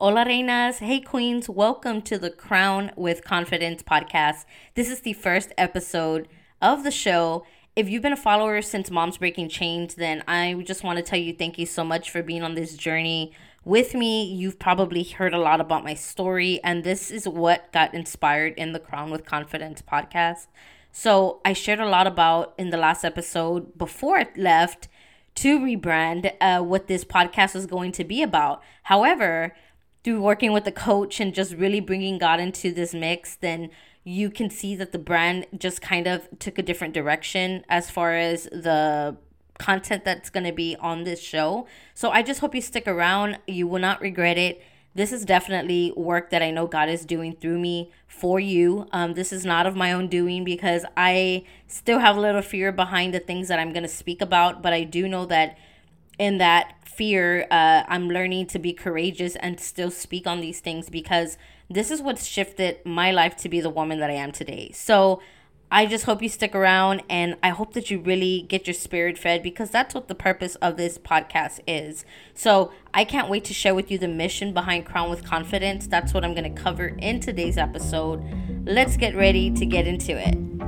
Hola, reinas. Hey, queens. Welcome to the Crowned with Confidence podcast. This is the first episode of the show. If you've been a follower since Mom's Breaking Chains, then I just want to tell you thank you so much for being on this journey with me. You've probably heard a lot about my story, and this is what got inspired in the Crowned with Confidence podcast. So I shared a lot about in the last episode before I left to rebrand uh, what this podcast was going to be about. However, through working with the coach and just really bringing God into this mix, then you can see that the brand just kind of took a different direction as far as the content that's going to be on this show. So I just hope you stick around. You will not regret it. This is definitely work that I know God is doing through me for you. Um, this is not of my own doing because I still have a little fear behind the things that I'm going to speak about, but I do know that in that fear, uh, I'm learning to be courageous and still speak on these things because this is what's shifted my life to be the woman that I am today. So I just hope you stick around and I hope that you really get your spirit fed because that's what the purpose of this podcast is. So I can't wait to share with you the mission behind Crowned with Confidence. That's what I'm going to cover in today's episode. Let's get ready to get into it.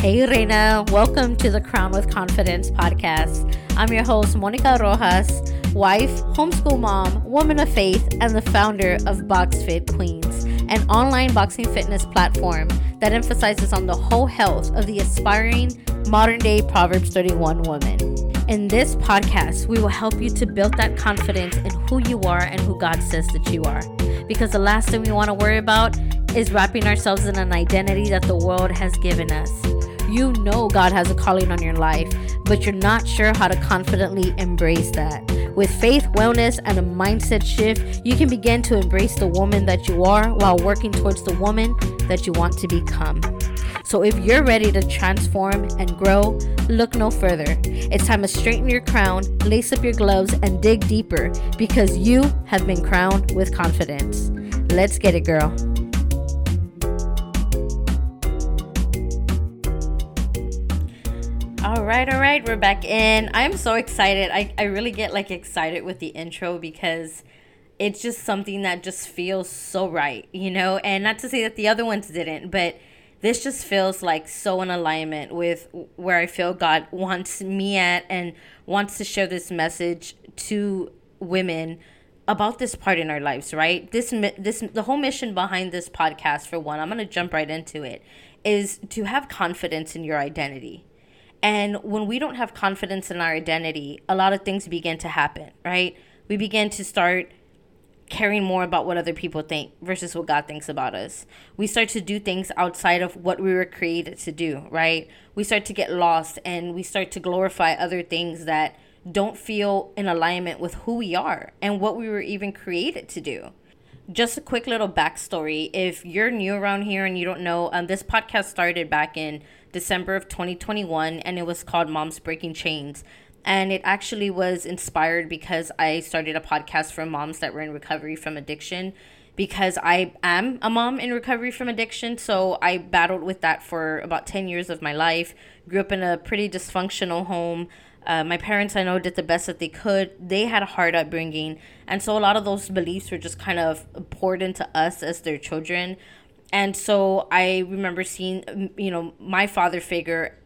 Hey, Reina. Welcome to the Crowned with Confidence podcast. I'm your host, Monica Rojas, wife, homeschool mom, woman of faith, and the founder of BoxFit Queens, an online boxing fitness platform that emphasizes on the whole health of the aspiring modern day Proverbs 31 woman. In this podcast, we will help you to build that confidence in who you are and who God says that you are. Because the last thing we want to worry about is wrapping ourselves in an identity that the world has given us. You know God has a calling on your life, but you're not sure how to confidently embrace that. With faith, wellness, and a mindset shift, you can begin to embrace the woman that you are while working towards the woman that you want to become. So if you're ready to transform and grow, look no further. It's time to straighten your crown, lace up your gloves, and dig deeper because you have been crowned with confidence. Let's get it, girl. Right, all right, we're back in. I'm so excited. I, I really get like excited with the intro because it's just something that just feels so right, you know? And not to say that the other ones didn't, but this just feels like so in alignment with where I feel God wants me at and wants to share this message to women about this part in our lives, right? This this the whole mission behind this podcast for one, I'm going to jump right into it, is to have confidence in your identity and when we don't have confidence in our identity, a lot of things begin to happen, right? We begin to start caring more about what other people think versus what God thinks about us. We start to do things outside of what we were created to do, right? We start to get lost and we start to glorify other things that don't feel in alignment with who we are and what we were even created to do. Just a quick little backstory. If you're new around here and you don't know, um, this podcast started back in December of 2021, and it was called Moms Breaking Chains. And it actually was inspired because I started a podcast for moms that were in recovery from addiction because I am a mom in recovery from addiction. So I battled with that for about 10 years of my life. Grew up in a pretty dysfunctional home. Uh, my parents, I know, did the best that they could. They had a hard upbringing. And so a lot of those beliefs were just kind of poured into us as their children and so I remember seeing, you know, my father figure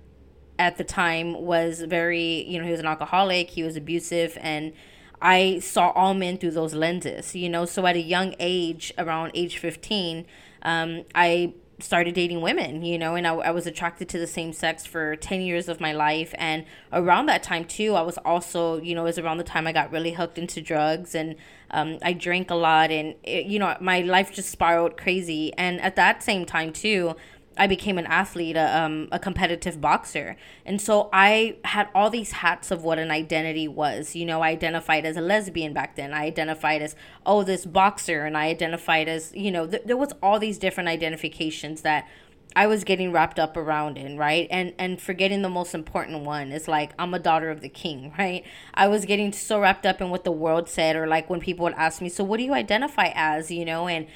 at the time was very, you know, he was an alcoholic, he was abusive, and I saw all men through those lenses, you know. So at a young age, around age 15, um, I started dating women, you know, and I, I was attracted to the same sex for 10 years of my life. And around that time, too, I was also, you know, it was around the time I got really hooked into drugs and um, I drank a lot. And, it, you know, my life just spiraled crazy. And at that same time, too, I became an athlete, a, um, a competitive boxer. And so I had all these hats of what an identity was. You know, I identified as a lesbian back then. I identified as, oh, this boxer. And I identified as, you know, th- there was all these different identifications that I was getting wrapped up around in, right? And and forgetting the most important one is like I'm a daughter of the king, right? I was getting so wrapped up in what the world said or like when people would ask me, "So what do you identify as?" you know, and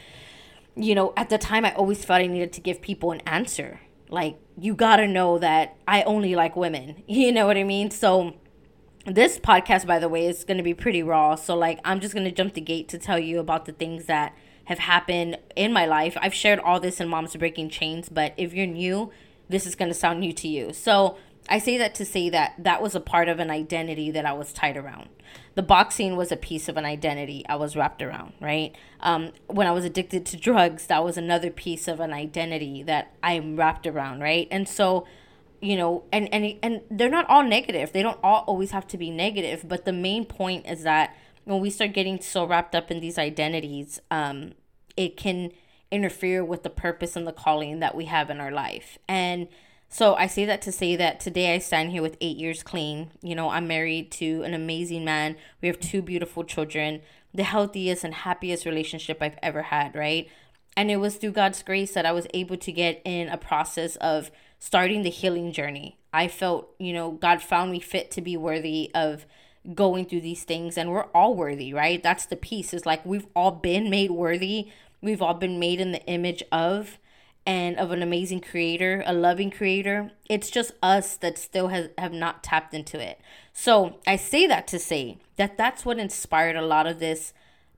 you know, at the time I always felt I needed to give people an answer. Like, you gotta know that I only like women. You know what I mean? So this podcast, by the way, is to be pretty raw. So, like, I'm just to jump the gate to tell you about the things that have happened in my life. I've shared all this in Moms Breaking Chains, but if you're new, this is to sound new to you. So, I say that to say that that was a part of an identity that I was tied around. The boxing was a piece of an identity I was wrapped around, right? Um, when I was addicted to drugs, that was another piece of an identity that I'm wrapped around, right? And so, you know, and and and they're not all negative. They don't all always have to be negative. But the main point is that when we start getting so wrapped up in these identities, um, it can interfere with the purpose and the calling that we have in our life. And so I say that to say that today I stand here with eight years clean. You know, I'm married to an amazing man. We have two beautiful children, the healthiest and happiest relationship I've ever had, right? And it was through God's grace that I was able to get in a process of starting the healing journey. I felt, you know, God found me fit to be worthy of going through these things and we're all worthy, right? That's the piece. Is like we've all been made worthy. We've all been made in the image of and of an amazing creator, a loving creator. It's just us that still has have not tapped into it. So, I say that to say that that's what inspired a lot of this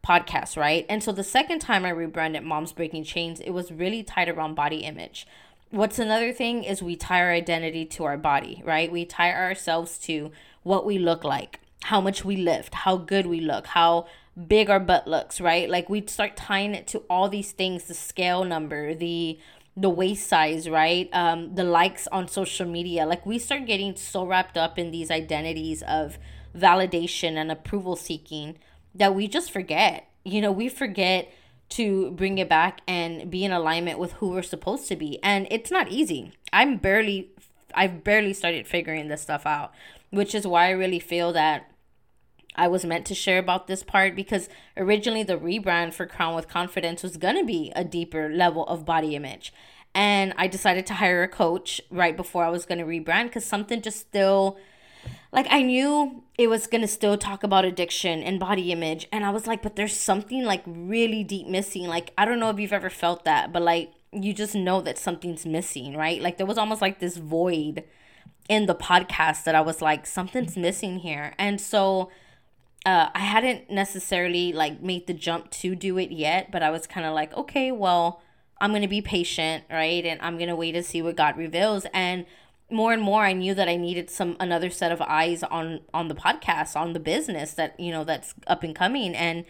podcast, right? And so the second time I rebranded Moms Breaking Chains, it was really tied around body image. What's another thing is we tie our identity to our body, right? We tie ourselves to what we look like, how much we lift, how good we look, how big our butt looks, right? Like we start tying it to all these things, the scale number, the the waist size, right? Um, the likes on social media. Like we start getting so wrapped up in these identities of validation and approval seeking that we just forget. You know, we forget to bring it back and be in alignment with who we're supposed to be. And it's not easy. I'm barely I've barely started figuring this stuff out, which is why I really feel that I was meant to share about this part because originally the rebrand for Crowned with Confidence was going to be a deeper level of body image. And I decided to hire a coach right before I was going to rebrand because something just still like I knew it was going to still talk about addiction and body image. And I was like but there's something like really deep missing. Like I don't know if you've ever felt that but like you just know that something's missing right? Like there was almost like this void in the podcast that I was like something's missing here. And so uh, I hadn't necessarily like made the jump to do it yet, but I was kind of like, okay, well, I'm gonna be patient, right? And I'm gonna wait to see what God reveals. And more and more, I knew that I needed some another set of eyes on on the podcast, on the business that you know that's up and coming. And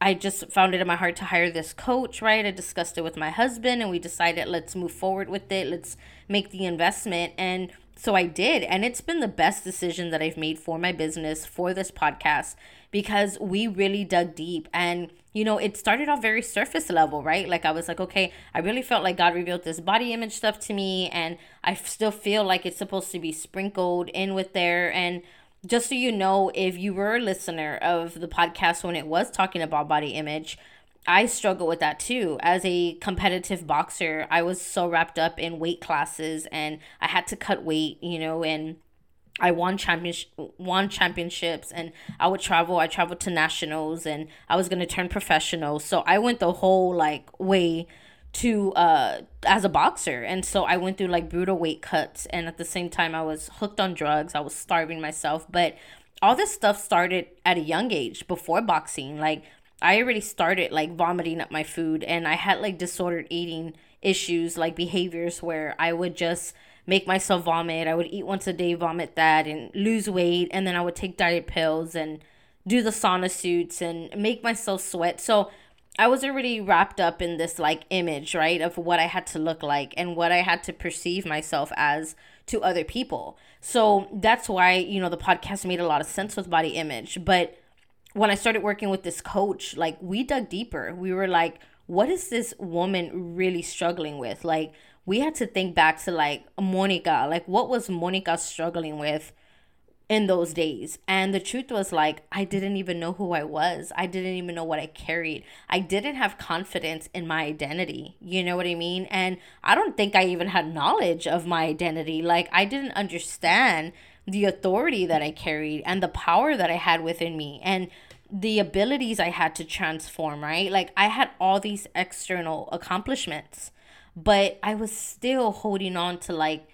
I just found it in my heart to hire this coach, right? I discussed it with my husband, and we decided let's move forward with it. Let's make the investment and so I did. And it's been the best decision that I've made for my business, for this podcast, because we really dug deep. And, you know, it started off very surface level, right? Like I was like, okay, I really felt like God revealed this body image stuff to me. And I still feel like it's supposed to be sprinkled in with there. And, just so you know, if you were a listener of the podcast when it was talking about body image, I struggle with that too. As a competitive boxer, I was so wrapped up in weight classes and I had to cut weight, you know, and I won championship won championships and I would travel. I traveled to nationals and I was gonna turn professional. So I went the whole like way to uh as a boxer and so I went through like brutal weight cuts and at the same time I was hooked on drugs. I was starving myself. But all this stuff started at a young age before boxing. Like I already started like vomiting up my food and I had like disordered eating issues, like behaviors where I would just make myself vomit. I would eat once a day, vomit that, and lose weight. And then I would take diet pills and do the sauna suits and make myself sweat. So I was already wrapped up in this like image, right, of what I had to look like and what I had to perceive myself as to other people. So that's why, you know, the podcast made a lot of sense with body image. But when I started working with this coach, like we dug deeper. We were like, what is this woman really struggling with? Like we had to think back to like Monica, like what was Monica struggling with in those days? And the truth was like I didn't even know who I was. I didn't even know what I carried. I didn't have confidence in my identity. You know what I mean? And I don't think I even had knowledge of my identity. Like I didn't understand the authority that I carried and the power that I had within me and the abilities I had to transform, right? Like I had all these external accomplishments, but I was still holding on to like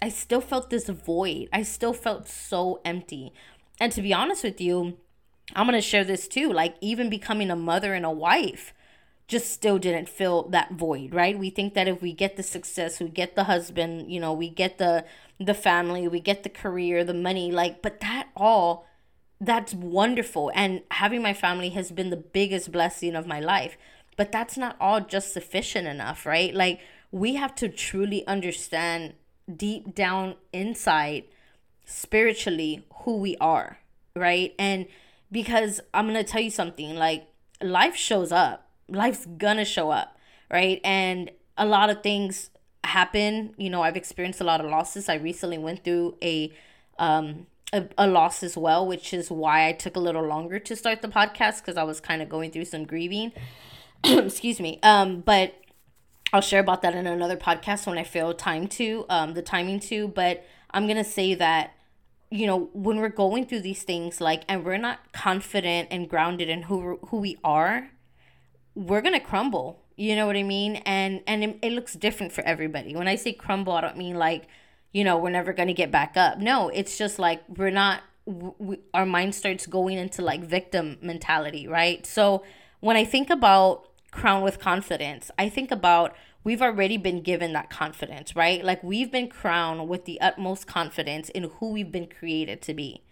I still felt this void. I still felt so empty. and to be honest with you, I'm going to share this too. Like, even becoming a mother and a wife just still didn't fill that void, right? We think that if we get the success, we get the husband, you know, we get the the family, we get the career, the money, like, but that all that's wonderful. And having my family has been the biggest blessing of my life. But that's not all just sufficient enough, right? Like, we have to truly understand deep down inside spiritually who we are, right? And because I'm going to tell you something like life shows up, life's gonna show up, right? And a lot of things happen. You know, I've experienced a lot of losses. I recently went through a, um, a, a loss as well, which is why I took a little longer to start the podcast because I was kind of going through some grieving. Excuse me. Um, but I'll share about that in another podcast when I feel time to, um, the timing to. But I'm gonna say that you know when we're going through these things like and we're not confident and grounded in who who we are we're gonna crumble you know what i mean and and it, it looks different for everybody when i say crumble i don't mean like you know we're never gonna get back up no it's just like we're not we, our mind starts going into like victim mentality right so when i think about crowned with confidence i think about we've already been given that confidence, right? Like we've been crowned with the utmost confidence in who we've been created to be.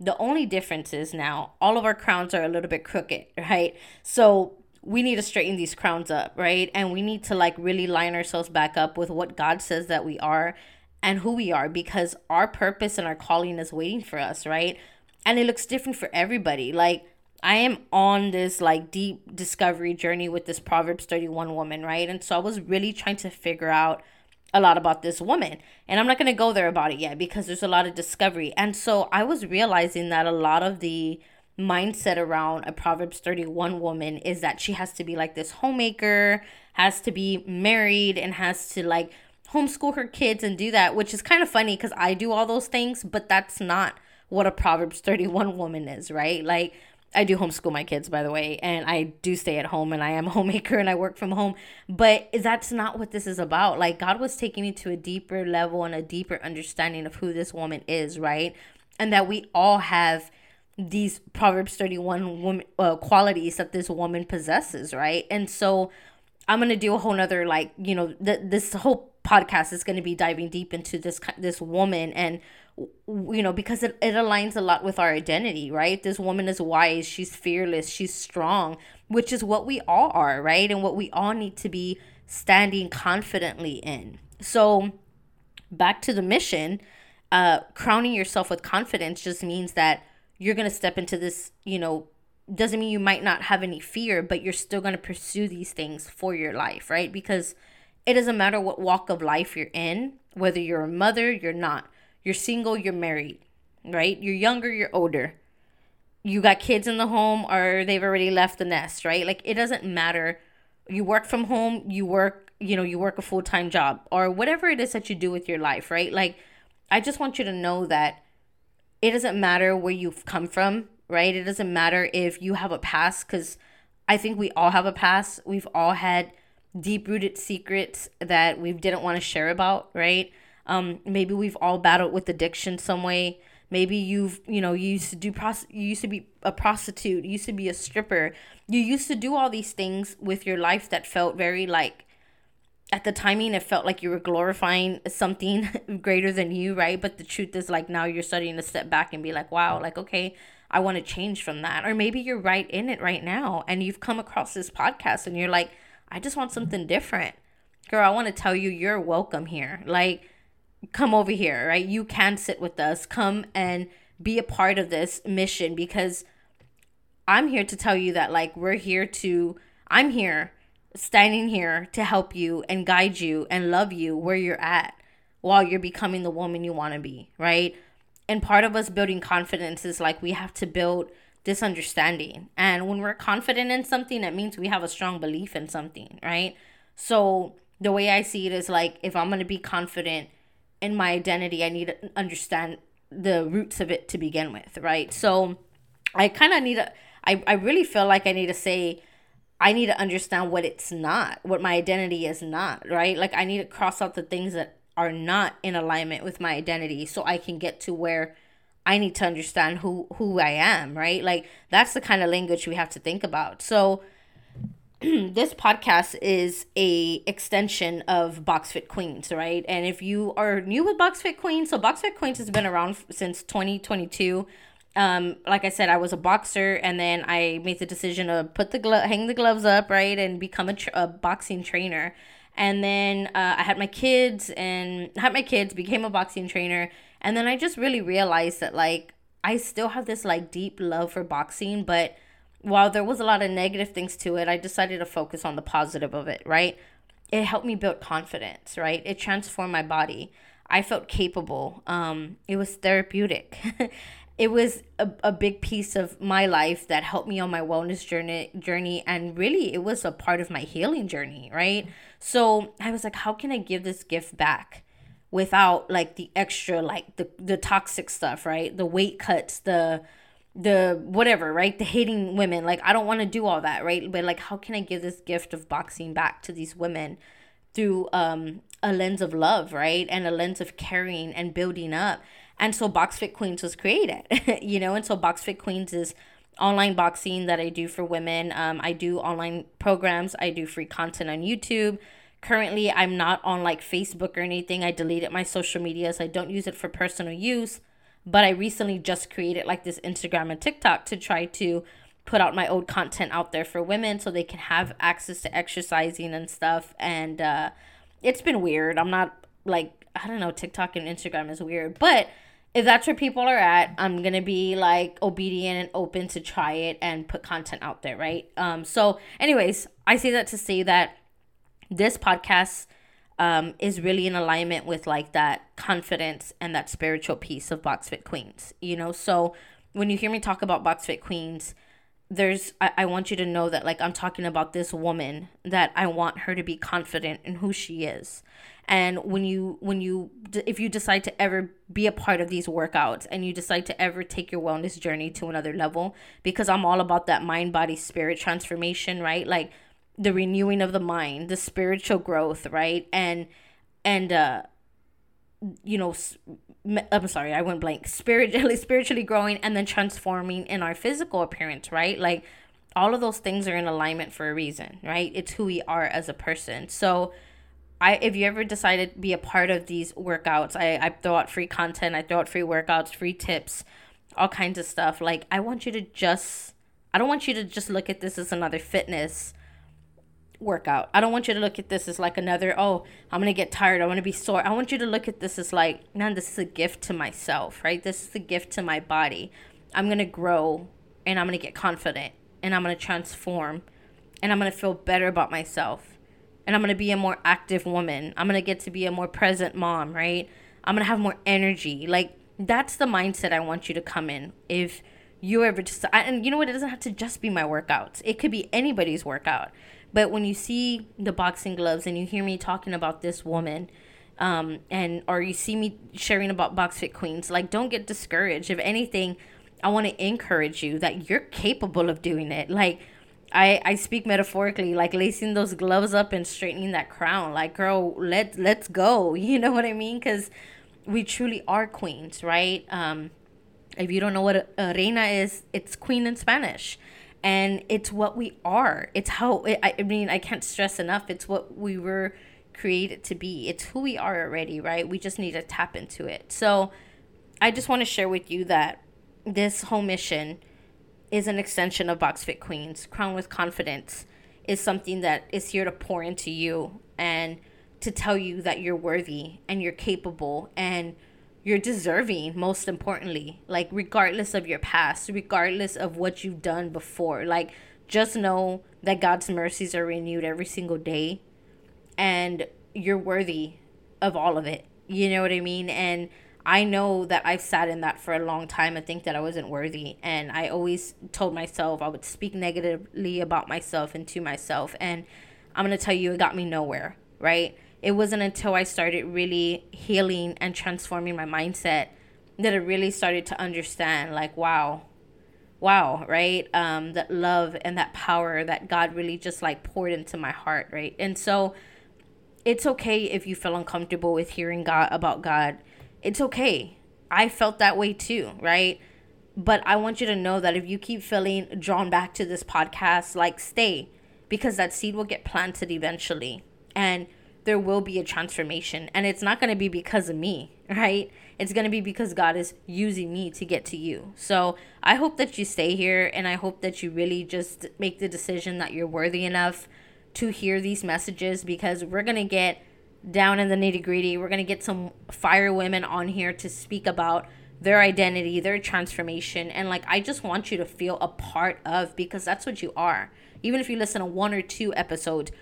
The only difference is now all of our crowns are a little bit crooked, right? So we need to straighten these crowns up, right? And we need to like really line ourselves back up with what God says that we are and who we are because our purpose and our calling is waiting for us, right? And it looks different for everybody. Like I am on this like deep discovery journey with this Proverbs 31 woman, right? And so I was really trying to figure out a lot about this woman. And I'm not going to go there about it yet because there's a lot of discovery. And so I was realizing that a lot of the mindset around a Proverbs 31 woman is that she has to be like this homemaker, has to be married, and has to like homeschool her kids and do that, which is kind of funny because I do all those things, but that's not what a Proverbs 31 woman is, right? Like, I do homeschool my kids, by the way, and I do stay at home and I am a homemaker and I work from home. But that's not what this is about. Like, God was taking me to a deeper level and a deeper understanding of who this woman is, right? And that we all have these Proverbs 31 woman, uh, qualities that this woman possesses, right? And so I'm going to do a whole nother, like, you know, th- this whole podcast is going to be diving deep into this this woman and you know because it, it aligns a lot with our identity right? This woman is wise she's fearless she's strong which is what we all are right? And what we all need to be standing confidently in. So back to the mission uh crowning yourself with confidence just means that you're going to step into this you know doesn't mean you might not have any fear but you're still going to pursue these things for your life right because it doesn't matter what walk of life you're in whether you're a mother you're not you're single, you're married, right? You're younger, you're older. You got kids in the home or they've already left the nest, right? Like it doesn't matter. You work from home, you work, you know, you work a full time job or whatever it is that you do with your life, right? Like I just want you to know that it doesn't matter where you've come from, right? It doesn't matter if you have a past because I think we all have a past. We've all had deep rooted secrets that we didn't want to share about, right? Um, maybe we've all battled with addiction some way. Maybe you've, you know, you used to do pros- you used to be a prostitute, you used to be a stripper. You used to do all these things with your life that felt very like at the timing it felt like you were glorifying something greater than you, right? But the truth is like now you're starting to step back and be like, wow, like okay, I want to change from that. Or maybe you're right in it right now and you've come across this podcast and you're like, I just want something different. Girl, I want to tell you you're welcome here. Like come over here, right? You can sit with us. Come and be a part of this mission because I'm here to tell you that, like, we're here to, I'm here, standing here to help you and guide you and love you where you're at while you're becoming the woman you want to be, right? And part of us building confidence is like we have to build this understanding. And when we're confident in something, it means we have a strong belief in something, right? So the way I see it is like if I'm going to be confident in my identity, I need to understand the roots of it to begin with, right? So I kind of need to, I, I really feel like I need to say, I need to understand what it's not, what my identity is not, right? Like I need to cross out the things that are not in alignment with my identity so I can get to where I need to understand who who I am, right? Like that's the kind of language we have to think about. So this podcast is a extension of Box Fit Queens, right? And if you are new with Box Fit Queens, so Box Fit Queens has been around since 2022. Um, like I said, I was a boxer, and then I made the decision to put the hang the gloves up, right, and become a, tr- a boxing trainer. And then uh, I had my kids, and had my kids, became a boxing trainer, and then I just really realized that like I still have this like deep love for boxing, but while there was a lot of negative things to it, I decided to focus on the positive of it, right? It helped me build confidence, right? It transformed my body. I felt capable. Um, it was therapeutic. it was a, a big piece of my life that helped me on my wellness journey journey and really it was a part of my healing journey, right? So I was like, how can I give this gift back? without like the extra like the the toxic stuff right the weight cuts the the whatever, right? The hating women. Like, I don't want to do all that, right? But like, how can I give this gift of boxing back to these women through um a lens of love, right? And a lens of caring and building up. And so Box Fit Queens was created, you know, and so Box Fit Queens is online boxing that I do for women. Um, I do online programs, I do free content on YouTube. Currently, I'm not on like Facebook or anything. I deleted my social media, so I don't use it for personal use. But I recently just created like this Instagram and TikTok to try to put out my old content out there for women so they can have access to exercising and stuff. And uh, it's been weird. I'm not like, I don't know, TikTok and Instagram is weird. But if that's where people are at, I'm gonna be like obedient and open to try it and put content out there, right? Um, so, anyways, I say that to say that this podcast um, is really in alignment with like that confidence and that spiritual piece of Box Fit Queens. You know, so when you hear me talk about Box Fit Queens, there's I, I want you to know that like I'm talking about this woman that I want her to be confident in who she is. And when you when you if you decide to ever be a part of these workouts and you decide to ever take your wellness journey to another level because I'm all about that mind body spirit transformation, right? Like the renewing of the mind, the spiritual growth, right? And and uh you know I'm sorry, I went blank. Spiritually spiritually growing and then transforming in our physical appearance, right? Like all of those things are in alignment for a reason, right? It's who we are as a person. So I if you ever decided to be a part of these workouts, I, I throw out free content, I throw out free workouts, free tips, all kinds of stuff. Like I want you to just I don't want you to just look at this as another fitness workout. I don't want you to look at this as like another, oh, I'm going to get tired. I want to be sore. I want you to look at this as like, man, this is a gift to myself, right? This is a gift to my body. I'm going to grow and I'm going to get confident and I'm going to transform and I'm going to feel better about myself. And I'm going to be a more active woman. I'm going to get to be a more present mom, right? I'm going to have more energy. Like, that's the mindset I want you to come in. If you ever just, and you know what? It doesn't have to just be my workouts, it could be anybody's workout but when you see the boxing gloves and you hear me talking about this woman, um, and or you see me sharing about box fit queens, like don't get discouraged. If anything, I want to encourage you that you're capable of doing it. Like I I speak metaphorically, like lacing those gloves up and straightening that crown. Like girl, let let's go. You know what I mean? Because we truly are queens, right? Um, if you don't know what a, a reina is, it's queen in Spanish and it's what we are. It's how i mean i can't stress enough it's what we were created to be. It's who we are already right? We just need to tap into it. So i just want to share with you that this whole mission is an extension of box fit queens. Crowned with confidence is something that is here to pour into you and to tell you that you're worthy and you're capable and you're deserving most importantly. Like regardless of your past regardless of what you've done before. Like just know that god's mercies are renewed every single day and you're worthy of all of it. You know what i mean? And i know that i've sat in that for a long time i think that i wasn't worthy. And i always told myself i would speak negatively about myself and to myself. And i'm going to tell you it got me nowhere right it wasn't until I started really healing and transforming my mindset that I really started to understand like wow wow right um that love and that power that God really just like poured into my heart right and so it's okay if you feel uncomfortable with hearing God about God it's okay I felt that way too, right? But I want you to know that if you keep feeling drawn back to this podcast, like stay because that seed will get planted eventually. And there will be a transformation. And it's not going to be because of me, right? It's going to be because God is using me to get to you. So I hope that you stay here and I hope that you really just make the decision that you're worthy enough to hear these messages because we're going to get down in the nitty gritty. We're going to get some fire women on here to speak about their identity, their transformation. And like, I just want you to feel a part of because that's what you are. Even if you listen to one or two episodes,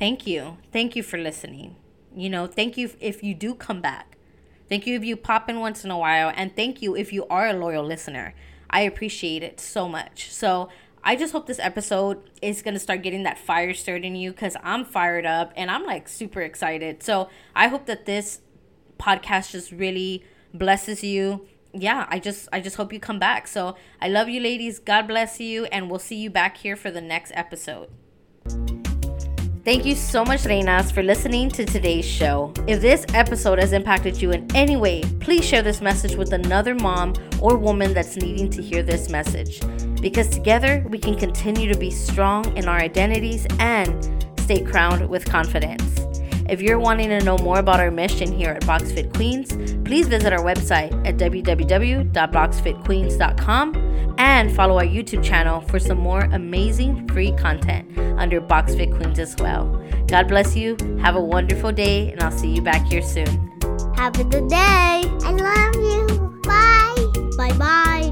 thank you. Thank you for listening. You know, thank you if you do come back. Thank you if you pop in once in a while. And thank you if you are a loyal listener. I appreciate it so much. So I just hope this episode is going to start getting that fire stirred in you because I'm fired up and I'm like super excited. So I hope that this podcast just really blesses you. Yeah, I just I just hope you come back. So I love you ladies. God bless you and we'll see you back here for the next episode. Thank you so much, Reinas, for listening to today's show. If this episode has impacted you in any way, please share this message with another mom or woman that's needing to hear this message. Because together we can continue to be strong in our identities and stay crowned with confidence. If you're wanting to know more about our mission here at BoxFit Queens, please visit our website at www.boxfitqueens.com and follow our YouTube channel for some more amazing free content under BoxFit Queens as well. God bless you. Have a wonderful day, and I'll see you back here soon. Have a good day. I love you. Bye. Bye bye.